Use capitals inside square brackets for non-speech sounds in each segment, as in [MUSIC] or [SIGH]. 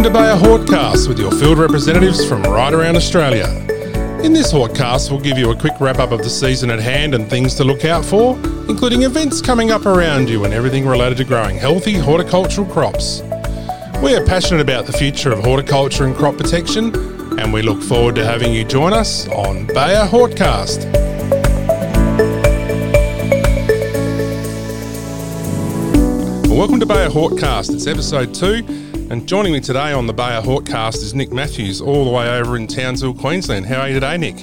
welcome to Bayer Hortcast with your field representatives from right around Australia. In this Hortcast, we'll give you a quick wrap up of the season at hand and things to look out for, including events coming up around you and everything related to growing healthy horticultural crops. We are passionate about the future of horticulture and crop protection, and we look forward to having you join us on Bayer Hortcast. Welcome to Bayer Hortcast. It's episode two, and joining me today on the Bayer Hortcast is Nick Matthews, all the way over in Townsville, Queensland. How are you today, Nick?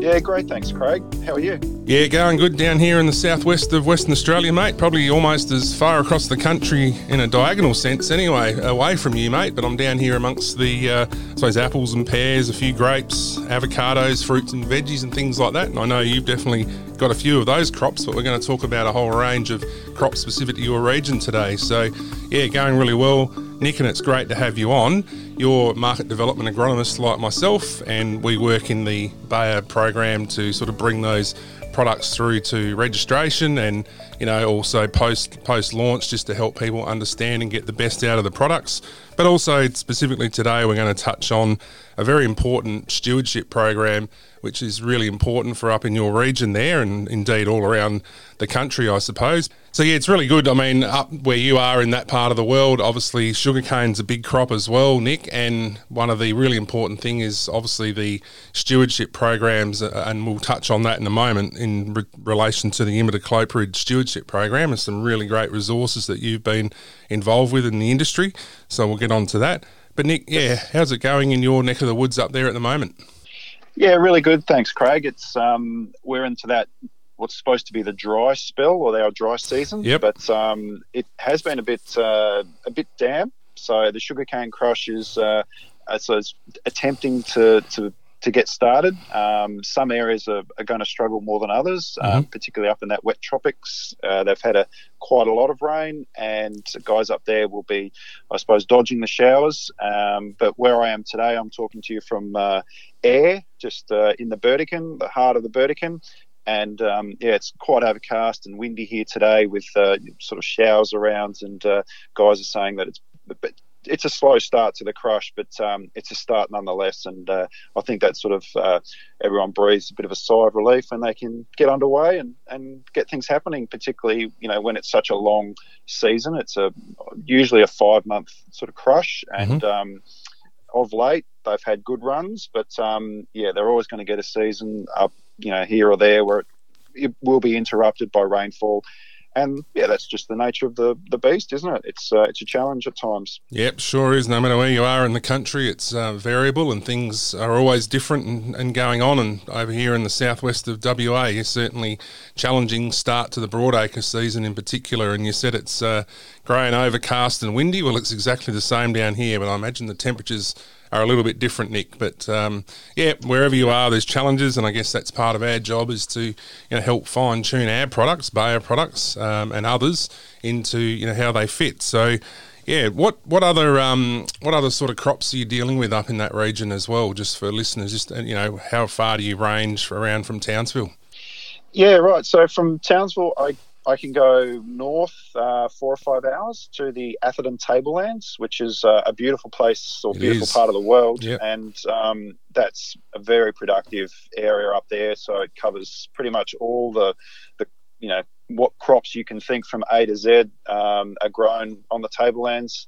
Yeah, great. Thanks, Craig. How are you? Yeah, going good down here in the southwest of Western Australia, mate. Probably almost as far across the country in a diagonal sense, anyway, away from you, mate. But I'm down here amongst the, uh, I suppose, apples and pears, a few grapes, avocados, fruits and veggies, and things like that. And I know you've definitely got a few of those crops, but we're going to talk about a whole range of crops specific to your region today. So, yeah, going really well. Nick, and it's great to have you on. You're market development agronomist like myself, and we work in the Bayer program to sort of bring those products through to registration and you know also post post launch just to help people understand and get the best out of the products but also specifically today we're going to touch on a very important stewardship program which is really important for up in your region there and indeed all around the country I suppose so yeah, it's really good. I mean, up where you are in that part of the world, obviously sugarcane's a big crop as well, Nick. And one of the really important thing is obviously the stewardship programs, uh, and we'll touch on that in a moment in re- relation to the imidacloprid stewardship program and some really great resources that you've been involved with in the industry. So we'll get on to that. But Nick, yeah, how's it going in your neck of the woods up there at the moment? Yeah, really good. Thanks, Craig. It's um, we're into that what's supposed to be the dry spell or our dry season. Yep. But um, it has been a bit uh, a bit damp. So the sugarcane crush is uh, so it's attempting to, to to get started. Um, some areas are, are, going to struggle more than others, um, mm-hmm. um, particularly up in that wet tropics. Uh, they've had a quite a lot of rain, and guys up there will be, I suppose, dodging the showers. Um, but where I am today, I'm talking to you from uh, Ayr, just uh, in the Burdekin, the heart of the Burdekin, and um, yeah, it's quite overcast and windy here today with uh, sort of showers around, and uh, guys are saying that it's But it's a slow start to the crush, but um, it's a start nonetheless. And uh, I think that sort of uh, everyone breathes a bit of a sigh of relief when they can get underway and, and get things happening. Particularly, you know, when it's such a long season, it's a usually a five month sort of crush, and mm-hmm. um, of late they've had good runs, but um, yeah, they're always going to get a season up you know here or there where it, it will be interrupted by rainfall and yeah, that's just the nature of the, the beast, isn't it? It's uh, it's a challenge at times. Yep, sure is. No matter where you are in the country, it's uh, variable and things are always different and, and, going on. And over here in the southwest of WA, you're certainly challenging start to the broadacre season in particular. And you said it's uh, grey and overcast and windy. Well, it's exactly the same down here, but I imagine the temperatures are a little bit different, Nick. But um, yeah, wherever you are, there's challenges, and I guess that's part of our job is to you know help fine tune our products, Bayer products, um, and others into you know how they fit. So. Yeah, what what other um, what other sort of crops are you dealing with up in that region as well? Just for listeners, just you know, how far do you range around from Townsville? Yeah, right. So from Townsville, I I can go north uh, four or five hours to the Atherton Tablelands, which is uh, a beautiful place or it beautiful is. part of the world, yep. and um, that's a very productive area up there. So it covers pretty much all the, the you know what crops you can think from A to Z um, are grown on the Tablelands.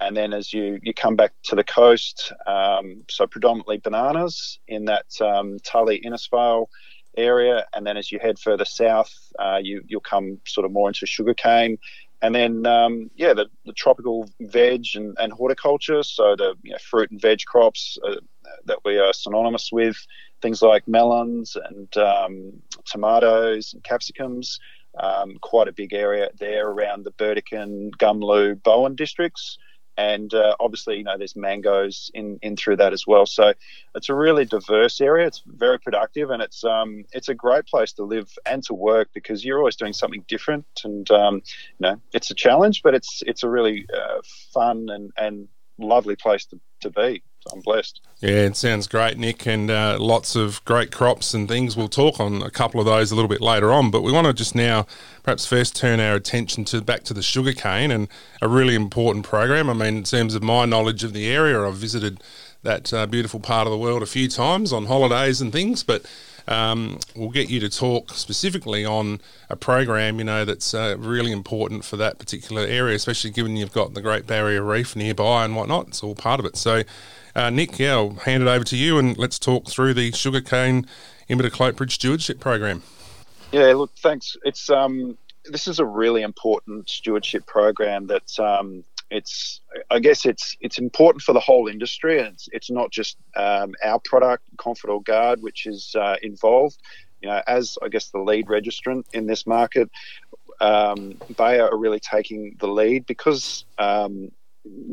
And then as you, you come back to the coast, um, so predominantly bananas in that um, Tully Innisfail area, and then as you head further south, uh, you you'll come sort of more into sugarcane, and then um, yeah, the, the, tropical veg and, and horticulture, so the you know, fruit and veg crops uh, that we are synonymous with, things like melons and um, tomatoes and capsicums. Um, quite a big area there around the Burdekin, Gumlu, Bowen districts and uh, obviously you know there's mangoes in in through that as well. So it's a really diverse area. It's very productive and it's um it's a great place to live and to work because you're always doing something different. And um you know it's a challenge but it's it's a really uh, fun and and lovely place to, to be I'm blessed. Yeah, it sounds great, Nick, and uh, lots of great crops and things. We'll talk on a couple of those a little bit later on, but we want to just now perhaps first turn our attention to back to the sugarcane and a really important program. I mean, in terms of my knowledge of the area, I've visited that uh, beautiful part of the world a few times on holidays and things, but um, we'll get you to talk specifically on a program, you know, that's uh, really important for that particular area, especially given you've got the Great Barrier Reef nearby and whatnot. It's all part of it. So, uh, Nick, yeah, I'll hand it over to you and let's talk through the sugarcane Bridge stewardship program. Yeah, look, thanks. It's um, this is a really important stewardship program that um, it's I guess it's it's important for the whole industry, and it's it's not just um, our product, Confidor Guard, which is uh, involved. You know, as I guess the lead registrant in this market, um, Bayer are really taking the lead because um,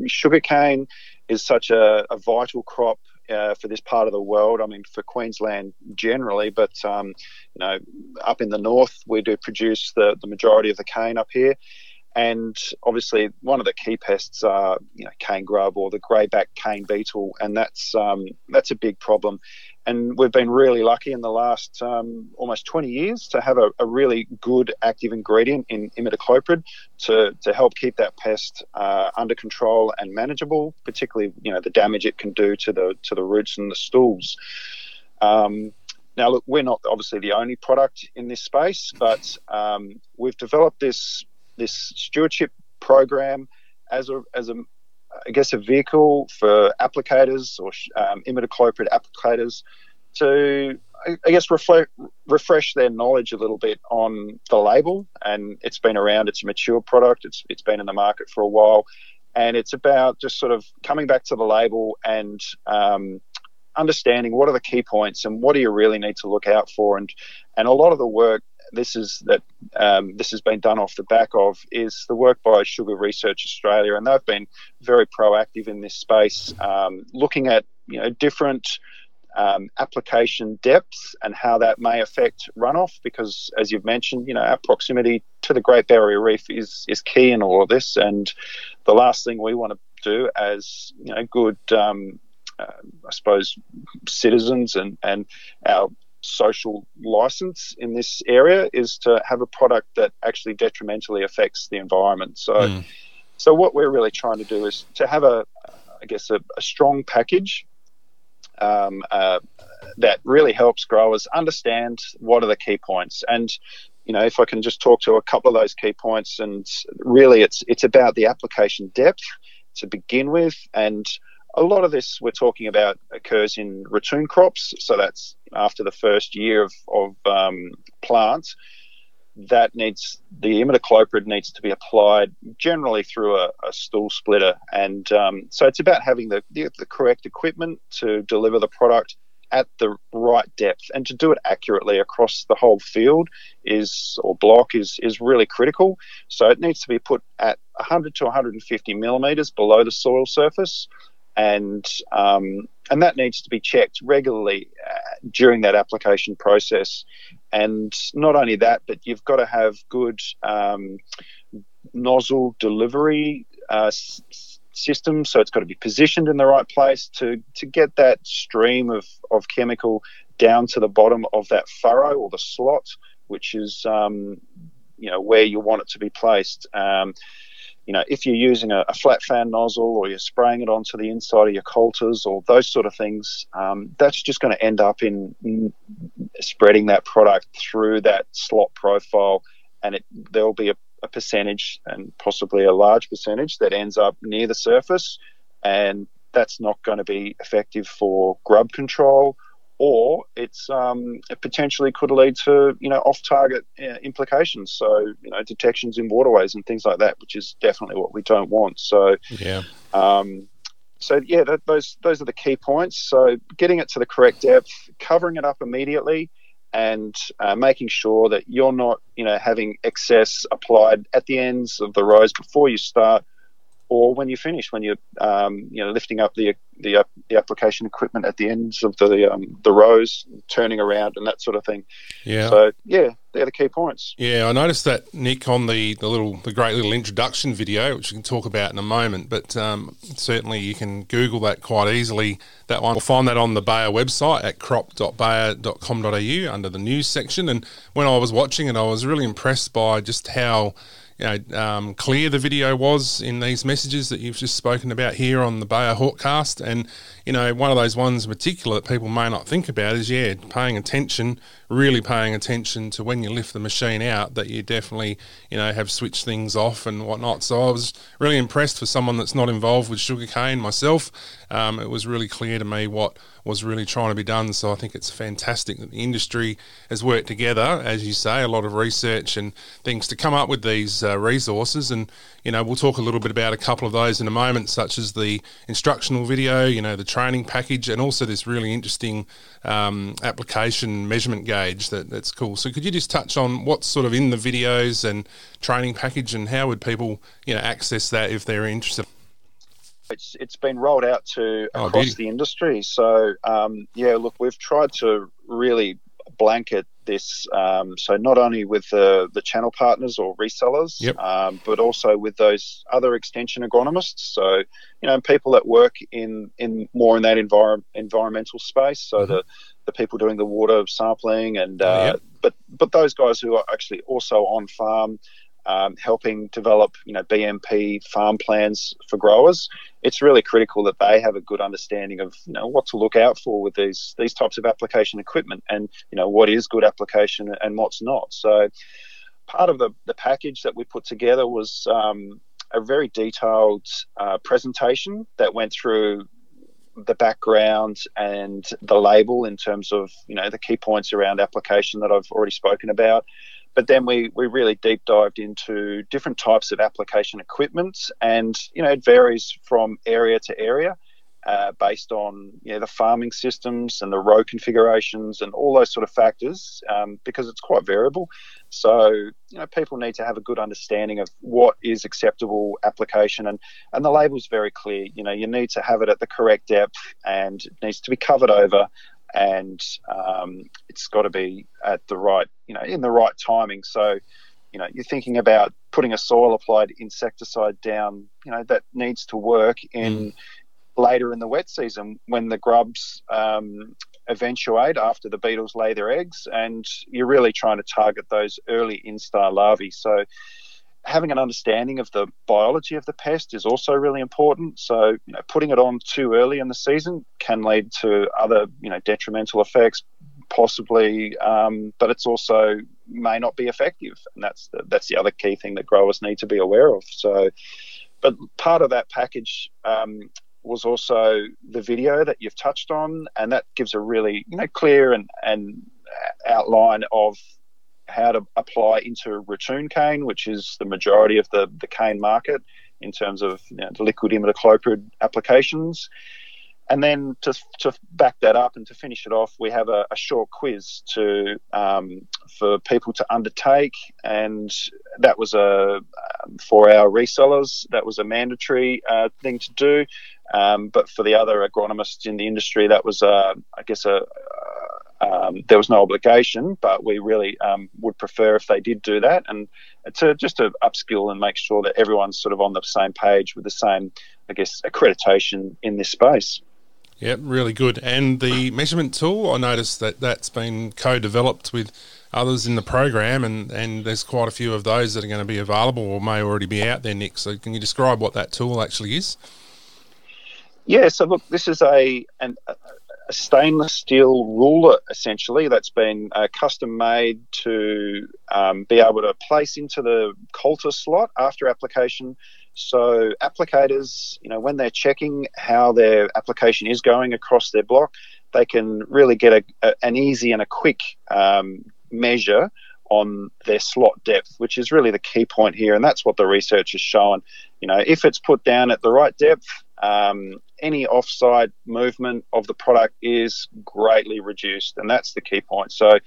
sugarcane is such a, a vital crop uh, for this part of the world. I mean, for Queensland generally, but um, you know, up in the north, we do produce the, the majority of the cane up here. And obviously, one of the key pests are you know cane grub or the greyback cane beetle, and that's um, that's a big problem. And we've been really lucky in the last um, almost 20 years to have a, a, really good active ingredient in imidacloprid to, to help keep that pest uh, under control and manageable, particularly you know the damage it can do to the to the roots and the stools. Um, now, look, we're not obviously the only product in this space, but um, we've developed this this stewardship program as a as a I guess a vehicle for applicators or um, imidacloprid applicators to I guess reflect, refresh their knowledge a little bit on the label. And it's been around; it's a mature product. It's it's been in the market for a while, and it's about just sort of coming back to the label and um, understanding what are the key points and what do you really need to look out for. And and a lot of the work this is that um, this has been done off the back of is the work by Sugar Research Australia, and they've been very proactive in this space, um, looking at you know different um, application depths and how that may affect runoff. Because as you've mentioned, you know our proximity to the Great Barrier Reef is is key in all of this, and the last thing we want to do as you know good. Um, uh, I suppose citizens and, and our social license in this area is to have a product that actually detrimentally affects the environment. So, mm. so what we're really trying to do is to have a, I guess, a, a strong package um, uh, that really helps growers understand what are the key points. And you know, if I can just talk to a couple of those key points, and really, it's it's about the application depth to begin with, and a lot of this we're talking about occurs in ratoon crops, so that's after the first year of, of um, plants. That needs the imidacloprid needs to be applied generally through a, a stool splitter, and um, so it's about having the, the, the correct equipment to deliver the product at the right depth and to do it accurately across the whole field is or block is is really critical. So it needs to be put at 100 to 150 millimeters below the soil surface and um, and that needs to be checked regularly uh, during that application process. And not only that, but you've got to have good um, nozzle delivery uh, s- system. So it's got to be positioned in the right place to to get that stream of of chemical down to the bottom of that furrow or the slot, which is um, you know where you want it to be placed. Um, you know, if you're using a, a, flat fan nozzle or you're spraying it onto the inside of your coulters or those sort of things, um, that's just going to end up in, in, spreading that product through that slot profile, and it there'll be a, a percentage and possibly a large percentage that ends up near the surface, and that's not going to be effective for grub control or it's um, it potentially could lead to you know off-target uh, implications. So you know detections in waterways and things like that, which is definitely what we don't want. So yeah. Um, so yeah, that, those those are the key points. So getting it to the correct depth, covering it up immediately, and uh, making sure that you're not you know having excess applied at the ends of the rows before you start, or when you finish, when you're um, you know lifting up the the, uh, the application equipment at the ends of the um, the rows, turning around and that sort of thing. Yeah. So yeah, they're the key points. Yeah, I noticed that Nick on the, the little the great little introduction video, which we can talk about in a moment. But um, certainly you can Google that quite easily. That one, we'll find that on the Bayer website at crop.bayer.com.au under the news section. And when I was watching it, I was really impressed by just how you know, um, clear the video was in these messages that you've just spoken about here on the Bayer Hortcast. And, you know, one of those ones in particular that people may not think about is, yeah, paying attention, really paying attention to when you lift the machine out, that you definitely, you know, have switched things off and whatnot. So I was really impressed for someone that's not involved with sugarcane myself. Um, it was really clear to me what was really trying to be done. So I think it's fantastic that the industry has worked together, as you say, a lot of research and things to come up with these uh, resources. And, you know, we'll talk a little bit about a couple of those in a moment, such as the instructional video, you know, the training package, and also this really interesting um, application measurement gauge that, that's cool. So could you just touch on what's sort of in the videos and training package and how would people, you know, access that if they're interested? it's it's been rolled out to oh, across the industry. So um, yeah, look, we've tried to really blanket this. Um, so not only with the the channel partners or resellers, yep. um, but also with those other extension agronomists. So you know, people that work in in more in that environment environmental space. So mm-hmm. the the people doing the water sampling and uh, yep. but but those guys who are actually also on farm um, helping develop, you know, BMP farm plans for growers. It's really critical that they have a good understanding of, you know, what to look out for with these these types of application equipment, and you know what is good application and what's not. So, part of the the package that we put together was um, a very detailed uh, presentation that went through the background and the label in terms of you know the key points around application that I've already spoken about but then we, we really deep dived into different types of application equipment, and you know it varies from area to area, uh, based on you know, the farming systems and the row configurations and all those sort of factors, um, because it's quite variable. So you know people need to have a good understanding of what is acceptable application, and and the label's very clear. You know you need to have it at the correct depth, and it needs to be covered over and um, it's got to be at the right, you know, in the right timing. So, you know, you're thinking about putting a soil applied insecticide down, you know, that needs to work in mm. later in the wet season when the grubs um, eventuate after the beetles lay their eggs, and you're really trying to target those early instar larvae. So, having an understanding of the biology of the pest is also really important. So, you know, putting it on too early in the season can lead to other, you know, detrimental effects, possibly. Um, but it's also may not be effective, and that's the, that's the other key thing that growers need to be aware of. So, but part of that package. Um, was also the video that you've touched on, and that gives a really you know clear and and outline of how to apply into ratoon cane, which is the majority of the, the cane market in terms of you know, the liquid imidacloprid applications. And then to, to back that up and to finish it off, we have a, a short quiz to um, for people to undertake, and that was a um, for our resellers. That was a mandatory uh, thing to do, um, but for the other agronomists in the industry, that was, uh, I guess, a, um, there was no obligation, but we really um, would prefer if they did do that, and to just to upskill and make sure that everyone's sort of on the same page with the same, I guess, accreditation in this space. Yep, really good. And the measurement tool, I noticed that that's been co-developed with others in the program, and, and there's quite a few of those that are going to be available or may already be out there, Nick. So can you describe what that tool actually is? Yeah, so look, this is a an, a stainless steel ruler essentially that's been uh, custom made to um, be able to place into the coulter slot after application. So applicators, you know, when they're checking how their application is going across their block, they can really get a, a, an easy and a quick um, measure on their slot depth, which is really the key point here, and that's what the research has shown. You know, if it's put down at the right depth, um, any offside movement of the product is greatly reduced, and that's the key point. So,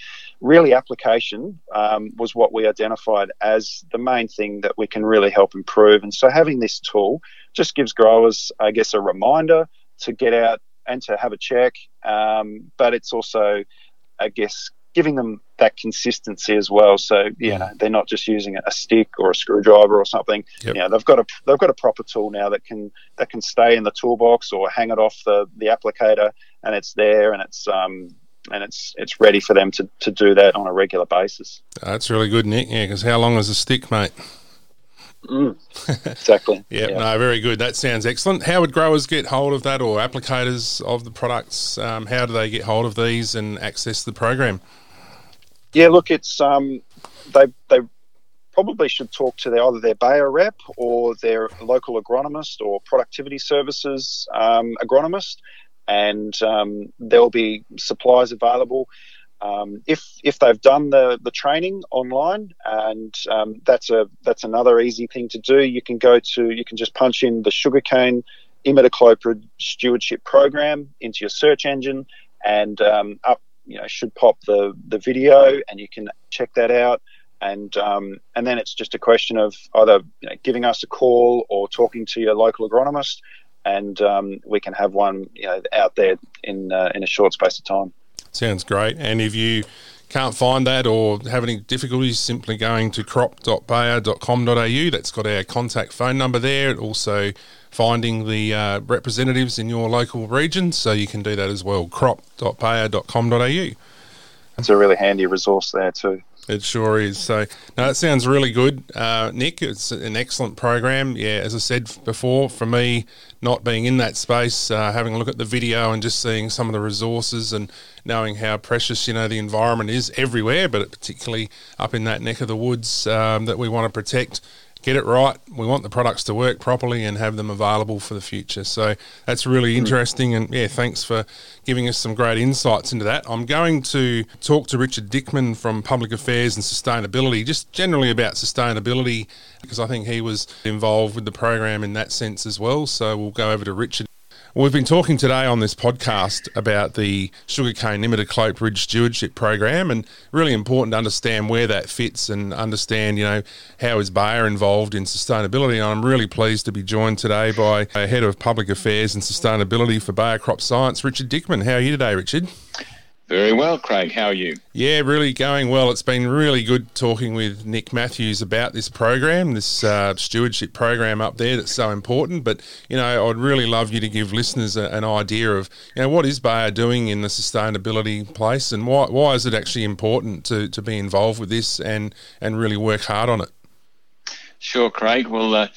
really, application um, was what we identified as the main thing that we can really help improve. And so, having this tool just gives growers, I guess, a reminder to get out and to have a check, um, but it's also, I guess, giving them that consistency as well. So you know they're not just using a stick or a screwdriver or something. Yep. You know they've got a they've got a proper tool now that can that can stay in the toolbox or hang it off the the applicator and it's there and it's um and it's it's ready for them to, to do that on a regular basis. That's really good, Nick. Yeah, because how long is a stick, mate? Mm, [LAUGHS] exactly. yeah, yeah, no, very good. That sounds excellent. How would growers get hold of that, or applicators of the products? Um, how do they get hold of these and access the program? Yeah, look, it's um, they they probably should talk to their, either their Bayer rep or their local agronomist or productivity services um, agronomist, and um, there'll be supplies available. Um, if if they've done the, the training online, and um, that's a that's another easy thing to do. You can go to you can just punch in the sugarcane imidacloprid stewardship program into your search engine, and um, up you know should pop the the video, and you can check that out. And um, and then it's just a question of either you know, giving us a call or talking to your local agronomist, and um, we can have one you know out there in uh, in a short space of time. Sounds great. And if you can't find that or have any difficulties, simply going to crop.bayer.com.au. That's got our contact phone number there. Also, finding the uh, representatives in your local region, so you can do that as well. crop.bayer.com.au. It's a really handy resource there too. It sure is. So, no, that sounds really good, uh, Nick. It's an excellent program. Yeah, as I said before, for me, not being in that space, uh, having a look at the video and just seeing some of the resources and knowing how precious you know the environment is everywhere, but particularly up in that neck of the woods um, that we want to protect get it right. We want the products to work properly and have them available for the future. So that's really hmm. interesting. And yeah, thanks for giving us some great insights into that. I'm going to talk to Richard Dickman from Public Affairs and Sustainability, just generally about sustainability, because I think he was involved with the program in that sense as well. So we'll go over to Richard. We've been talking today on this podcast about the sugarcane imidacloprid stewardship program, and really important to understand where that fits and understand, you know, how is Bayer involved in sustainability. And I'm really pleased to be joined today by a head of public affairs and sustainability for Bayer Crop Science, Richard Dickman. How are you today, Richard? Very well, Craig. How are you? Yeah, really going well. It's been really good talking with Nick Matthews about this program, this uh, stewardship program up there that's so important. But, you know, I'd really love you to give listeners a, an idea of, you know, what is Bayer doing in the sustainability place and why, why is it actually important to, to be involved with this and, and really work hard on it? Sure, Craig. Well, uh,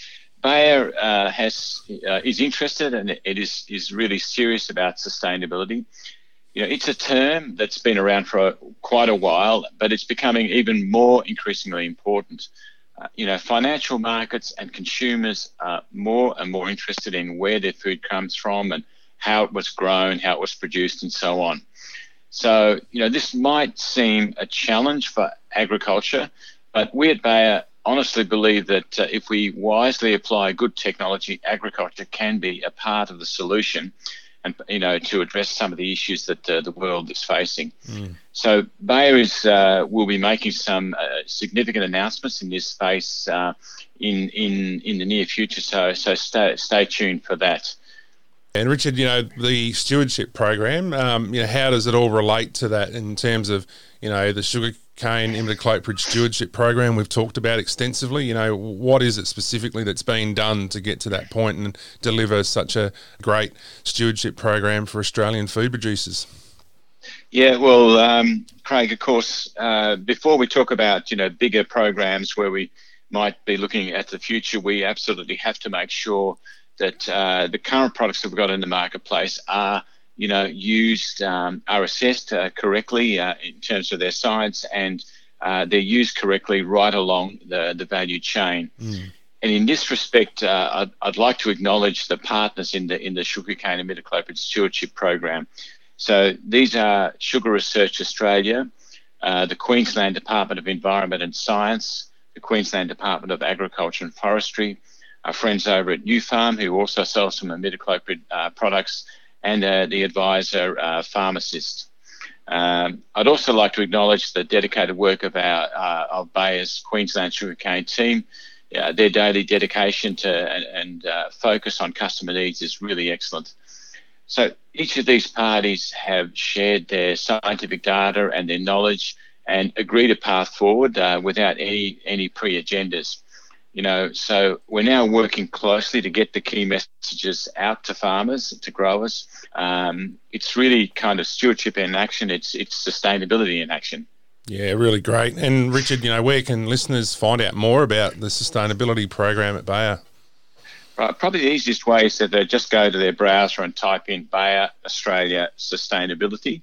Bayer uh, has uh, is interested and it is is really serious about sustainability you know, it's a term that's been around for a, quite a while, but it's becoming even more increasingly important. Uh, you know, financial markets and consumers are more and more interested in where their food comes from and how it was grown, how it was produced, and so on. So, you know, this might seem a challenge for agriculture, but we at Bayer honestly believe that uh, if we wisely apply good technology, agriculture can be a part of the solution and you know to address some of the issues that uh, the world is facing. Mm. So Bayer is uh, will be making some uh, significant announcements in this space uh, in in in the near future. So so stay stay tuned for that. And Richard, you know the stewardship program. Um, you know how does it all relate to that in terms of you know the sugar cane imidacloprid stewardship program we've talked about extensively. You know, what is it specifically that's been done to get to that point and deliver such a great stewardship program for Australian food producers? Yeah, well, um, Craig, of course, uh, before we talk about you know bigger programs where we might be looking at the future, we absolutely have to make sure that uh, the current products that we've got in the marketplace are you know, used um, are assessed uh, correctly uh, in terms of their science and uh, they're used correctly right along the, the value chain. Mm. And in this respect, uh, I'd, I'd, like to acknowledge the partners in the in the sugarcane and imidacloprid stewardship program. So these are Sugar Research Australia, uh, the Queensland Department of Environment and Science, the Queensland Department of Agriculture and Forestry, our friends over at Nufarm who also sell some imidacloprid uh, products, and uh, the advisor uh, Farmacist. Um, I'd also like to acknowledge the dedicated work of our uh, of Bayer's Queensland sugarcane team. Uh, their daily dedication to and, and uh, focus on customer needs is really excellent. So each of these parties have shared their scientific data and their knowledge and agreed a path forward uh, without any any pre-agendas. You know, so we're now working closely to get the key messages out to farmers, to growers. Um, it's really kind of stewardship in action. It's it's sustainability in action. Yeah, really great. And Richard, you know, where can listeners find out more about the sustainability program at Bayer? Right, probably the easiest way is that they just go to their browser and type in Bayer Australia Sustainability.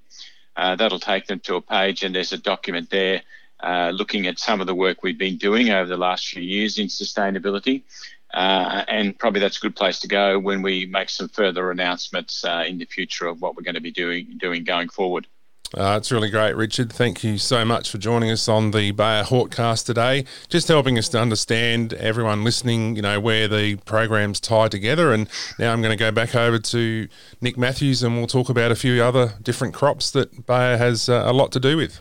Uh, that'll take them to a page, and there's a document there uh, looking at some of the work we've been doing over the last few years in sustainability. Uh, and probably that's a good place to go when we make some further announcements uh, in the future of what we're going to be doing doing going forward. Uh, it's really great, Richard. Thank you so much for joining us on the Bayer Hortcast today. Just helping us to understand everyone listening, you know, where the programs tie together. And now I'm going to go back over to Nick Matthews, and we'll talk about a few other different crops that Bayer has uh, a lot to do with.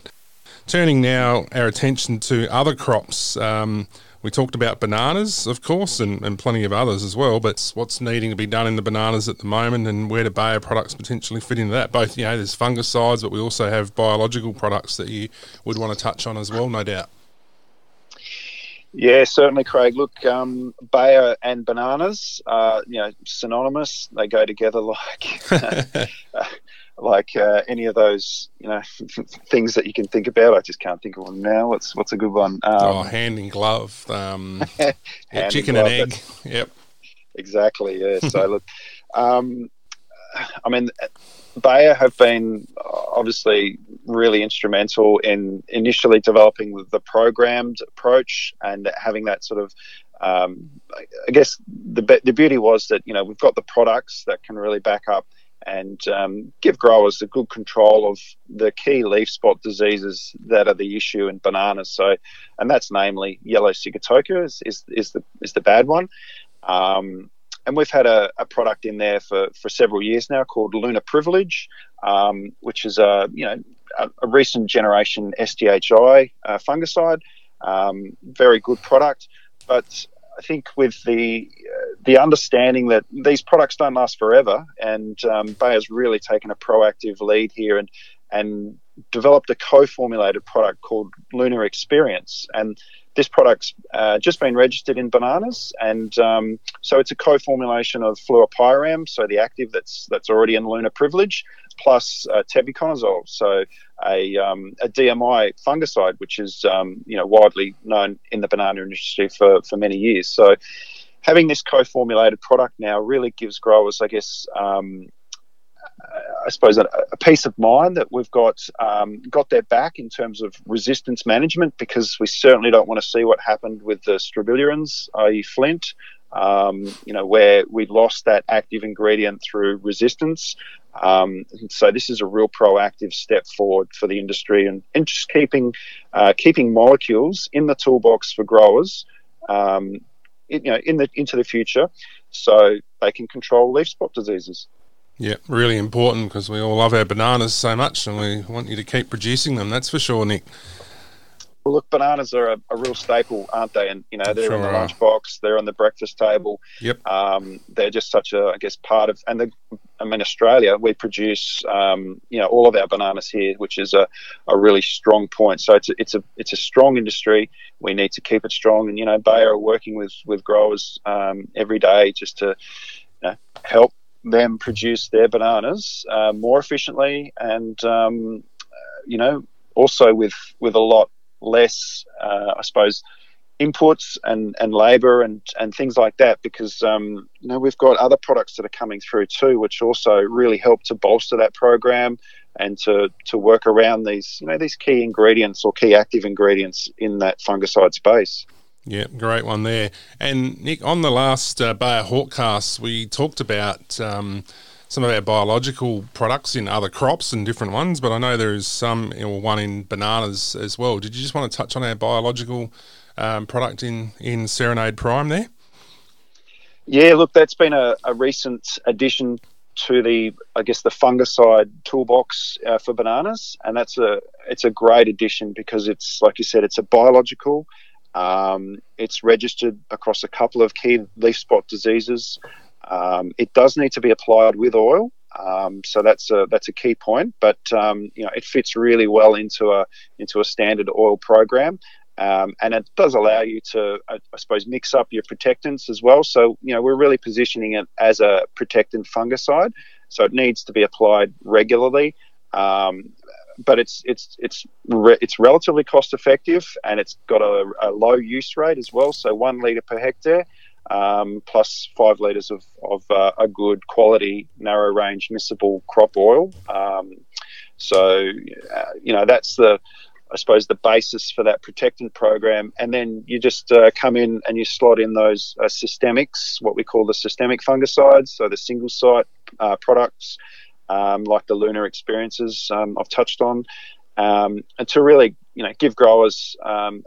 Turning now our attention to other crops. Um, we talked about bananas, of course, and, and plenty of others as well. But what's needing to be done in the bananas at the moment, and where do Bayer products potentially fit into that? Both, you know, there's fungicides, but we also have biological products that you would want to touch on as well, no doubt. Yeah, certainly, Craig. Look, um, Bayer and bananas, are, you know, synonymous. They go together [LAUGHS] like [LAUGHS] like uh, any of those, you know, [LAUGHS] things that you can think about. I just can't think of one now. What's what's a good one? Um, oh, hand in glove, um, [LAUGHS] yeah, chicken and egg. Yep, exactly. Yeah. [LAUGHS] so look, um, I mean, Bayer have been obviously really instrumental in initially developing the programmed approach and having that sort of um, I guess the the beauty was that you know we've got the products that can really back up and um, give growers a good control of the key leaf spot diseases that are the issue in bananas. So, and that's namely yellow sigatoka is, is, is the is the bad one. Um, and we've had a, a, product in there for, for several years now called Luna Privilege, um, which is a you know a, a recent generation SDHI uh, fungicide. Um, very good product, but I think with the the understanding that these products don't last forever, and um, Bayer's really taken a proactive lead here and and developed a co-formulated product called Luna Experience, and this product's uh, just been registered in bananas, and um, so it's a co-formulation of fluopyram, so the active that's that's already in Luna Privilege, plus uh, tebuconazole, so a, um, a DMI fungicide, which is um, you know widely known in the banana industry for, for many years. So having this co-formulated product now really gives growers, I guess, um, I suppose a, a, peace of mind that we've got um, got their back in terms of resistance management because we certainly don't want to see what happened with the strobilurins, i.e., flint. Um, you know, where we lost that active ingredient through resistance. Um, so this is a real proactive step forward for the industry and, and just keeping uh, keeping molecules in the toolbox for growers, um, you know, in the into the future, so they can control leaf spot diseases. Yeah, really important because we all love our bananas so much, and we want you to keep producing them. That's for sure, Nick. Well, look, bananas are a, a, real staple, aren't they? And you know, they're sure in the lunchbox, they're on the breakfast table. Yep. Um, they're just such a, I guess, part of. And the, I mean, Australia, we produce, um, you know, all of our bananas here, which is a, a really strong point. So it's a, it's a it's a strong industry. We need to keep it strong, and you know, Bayer are working with with growers um, every day just to you know, help them produce their bananas uh, more efficiently, and um, you know, also with with a lot less, uh, I suppose, inputs and, and labour and, and things like that because um, you know we've got other products that are coming through too, which also really help to bolster that program and to, to work around these you know these key ingredients or key active ingredients in that fungicide space. Yeah, great one there. And Nick, on the last uh, Bayer Hortcast, we talked about um, some of our biological products in other crops and different ones, but I know there is some, or one in bananas as well. Did you just want to touch on our biological um, product in, in Serenade Prime there? Yeah, look, that's been a, a recent addition to the, I guess, the fungicide toolbox uh, for bananas, and that's a it's a great addition because it's like you said, it's a biological. Um, it's registered across a couple of key leaf spot diseases. Um, it does need to be applied with oil, um, so that's a that's a key point. But um, you know, it fits really well into a into a standard oil program. Um, and it does allow you to, I, suppose, mix up your protectants as well. So, you know, we're really positioning it as a protectant fungicide. So it needs to be applied regularly. Um, but it's it's it's re- it's relatively cost effective and it's got a, a, low use rate as well. So one liter per hectare, um, plus five liters of of uh, a good quality narrow range miscible crop oil. Um, so uh, you know that's the I suppose, the basis for that protectant program. And then you just uh, come in and you slot in those uh, systemics, what we call the systemic fungicides, so the single site uh, products um, like the Luna Experiences um, I've touched on, um, and to really, you know, give growers, um,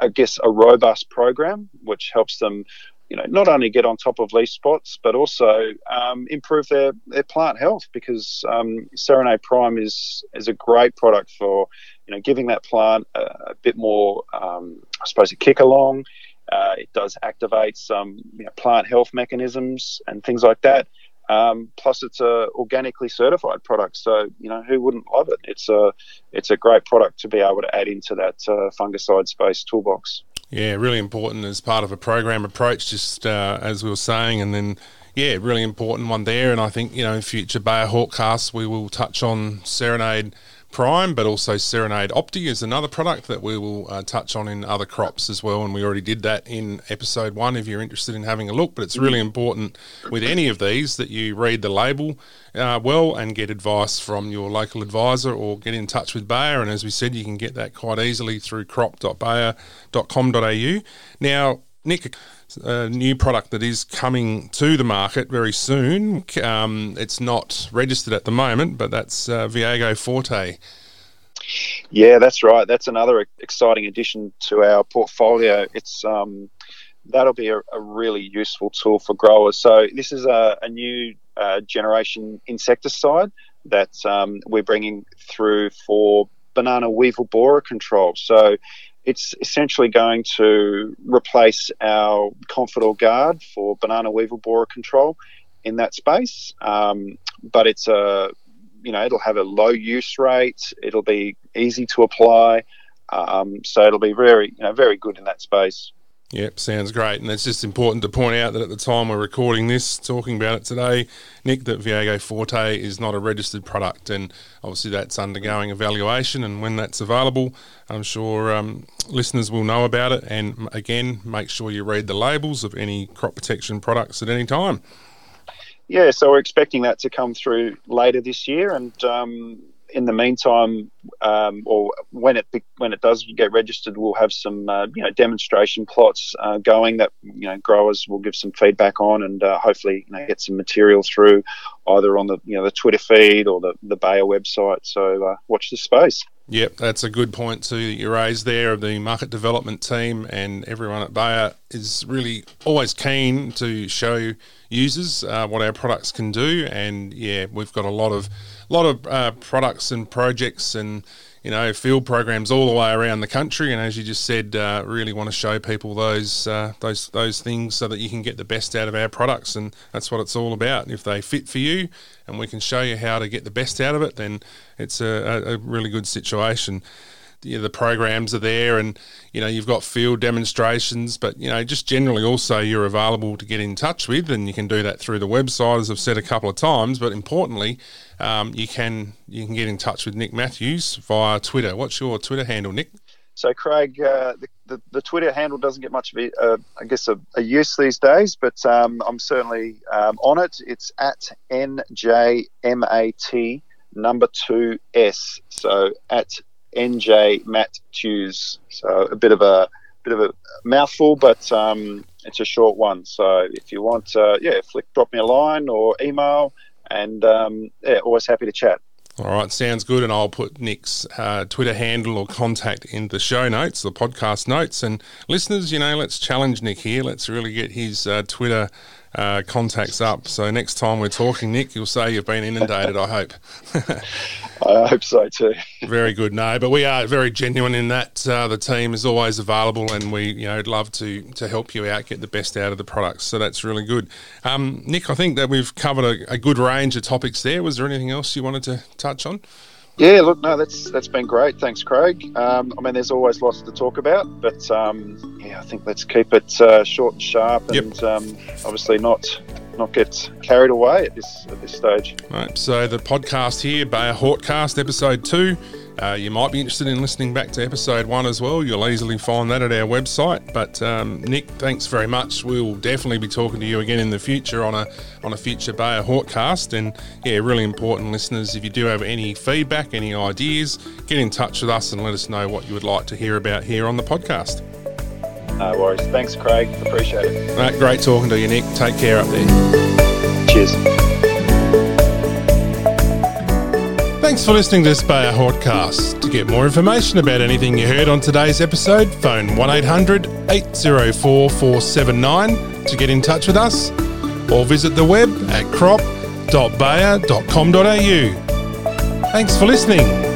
I guess, a robust program which helps them you know, not only get on top of leaf spots, but also um, improve their, their plant health because um, Serenade Prime is is a great product for you know giving that plant a, a bit more, um, I suppose, a kick along. Uh, it does activate some you know, plant health mechanisms and things like that. Um, plus, it's a organically certified product, so you know who wouldn't love it? It's a it's a great product to be able to add into that uh, fungicide space toolbox. Yeah, really important as part of a program approach, just uh, as we were saying, and then yeah, really important one there. And I think you know in future Bayer Hortcasts we will touch on Serenade Prime, but also Serenade Opti is another product that we will uh, touch on in other crops as well. And we already did that in episode one if you're interested in having a look. But it's really important with any of these that you read the label uh, well and get advice from your local advisor or get in touch with Bayer. And as we said, you can get that quite easily through crop.bayer.com.au. Now, Nick, a new product that is coming to the market very soon. Um, it's not registered at the moment, but that's uh, Viago Forte. Yeah, that's right. That's another exciting addition to our portfolio. It's um, that'll be a, a, really useful tool for growers. So this is a, a new uh, generation insecticide that um, we're bringing through for banana weevil borer control. So it's essentially going to replace our Confidor Guard for banana weevil borer control in that space. Um, but it's a, you know, it'll have a low use rate. It'll be easy to apply. Um, so it'll be very, you know, very good in that space. Yep, sounds great. And it's just important to point out that at the time we're recording this, talking about it today, Nick, that Viago Forte is not a registered product. And obviously that's undergoing evaluation. And when that's available, I'm sure um, listeners will know about it. And again, make sure you read the labels of any crop protection products at any time. Yeah, so we're expecting that to come through later this year. And, um, in the meantime, um, or when it when it does get registered, we'll have some uh, you know demonstration plots uh, going that you know growers will give some feedback on, and uh, hopefully you know, get some material through either on the you know the Twitter feed or the the Bayer website. So uh, watch this space. Yep, that's a good point too that you raised there. The market development team and everyone at Bayer is really always keen to show users uh, what our products can do, and yeah, we've got a lot of lot of uh, products and projects and you know field programs all the way around the country. And as you just said, uh, really want to show people those uh, those those things so that you can get the best out of our products, and that's what it's all about. If they fit for you, and we can show you how to get the best out of it, then it's a, a really good situation the, the programs are there and you know you've got field demonstrations but you know just generally also you're available to get in touch with and you can do that through the website as i've said a couple of times but importantly um, you can you can get in touch with nick matthews via twitter what's your twitter handle nick so, Craig, uh, the, the, the, Twitter handle doesn't get much of a, uh, I guess, a, a, use these days, but um, I'm certainly um, on it. It's at NJMAT number two S. So, at NJ Matt Hughes. So a bit of a bit of a mouthful, but um, it's a short one. So if you want, uh, yeah, flick, drop me a line or email, and um, yeah, always happy to chat. All right, sounds good. And I'll put Nick's uh, Twitter handle or contact in the show notes, the podcast notes. And listeners, you know, let's challenge Nick here. Let's really get his uh, Twitter uh, contacts up. So next time we're talking, Nick, you'll say you've been inundated, I hope. [LAUGHS] I hope so too. very good. No, but we are very genuine in that. Uh, the team is always available, and we, you know, love to to help you out, get the best out of the products. So that's really good. Um, Nick, I think that we've covered a, a good range of topics there. Was there anything else you wanted to touch on? Yeah, look, no, that's that's been great. Thanks, Craig. Um, I mean, there's always lots to talk about, but um, yeah, I think let's keep it uh, short and sharp, and yep. um, obviously not not get carried away at this at this stage. Right. So the podcast here, Bayer Hortcast, episode two. Uh, you might be interested in listening back to episode one as well. You'll easily find that at our website. But um, Nick, thanks very much. We'll definitely be talking to you again in the future on a on a future Bayer Hortcast. And yeah, really important listeners. If you do have any feedback, any ideas, get in touch with us and let us know what you would like to hear about here on the podcast. No worries. Thanks, Craig. Appreciate it. Right, great talking to you, Nick. Take care up there. Cheers. Thanks for listening to this Bayer Hortcast. To get more information about anything you heard on today's episode, phone 800 804 479 to get in touch with us or visit the web at crop.bayer.com.au. Thanks for listening.